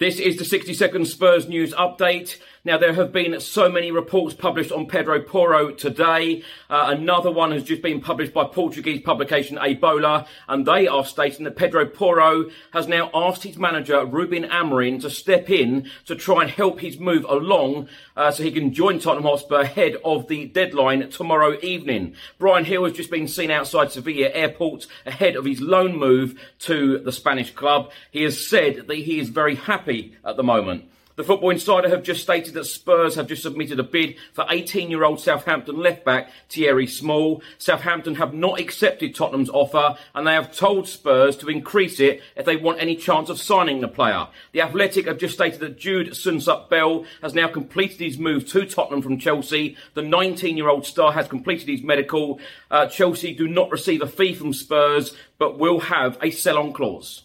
This is the 60 second Spurs news update. Now, there have been so many reports published on Pedro Porro today. Uh, another one has just been published by Portuguese publication A Bola, and they are stating that Pedro Porro has now asked his manager, Ruben Amorim, to step in to try and help his move along uh, so he can join Tottenham Hotspur ahead of the deadline tomorrow evening. Bryan Gil has just been seen outside Sevilla airport ahead of his loan move to the Spanish club. He has said that he is very happy at the moment. The Football Insider have just stated that Spurs have just submitted a bid for 18-year-old Southampton left-back Thierry Small. Southampton have not accepted Tottenham's offer and they have told Spurs to increase it if they want any chance of signing the player. The Athletic have just stated that Jude Soonsup-Bell has now completed his move to Tottenham from Chelsea. The 19-year-old star has completed his medical. Uh, Chelsea do not receive a fee from Spurs but will have a sell-on clause.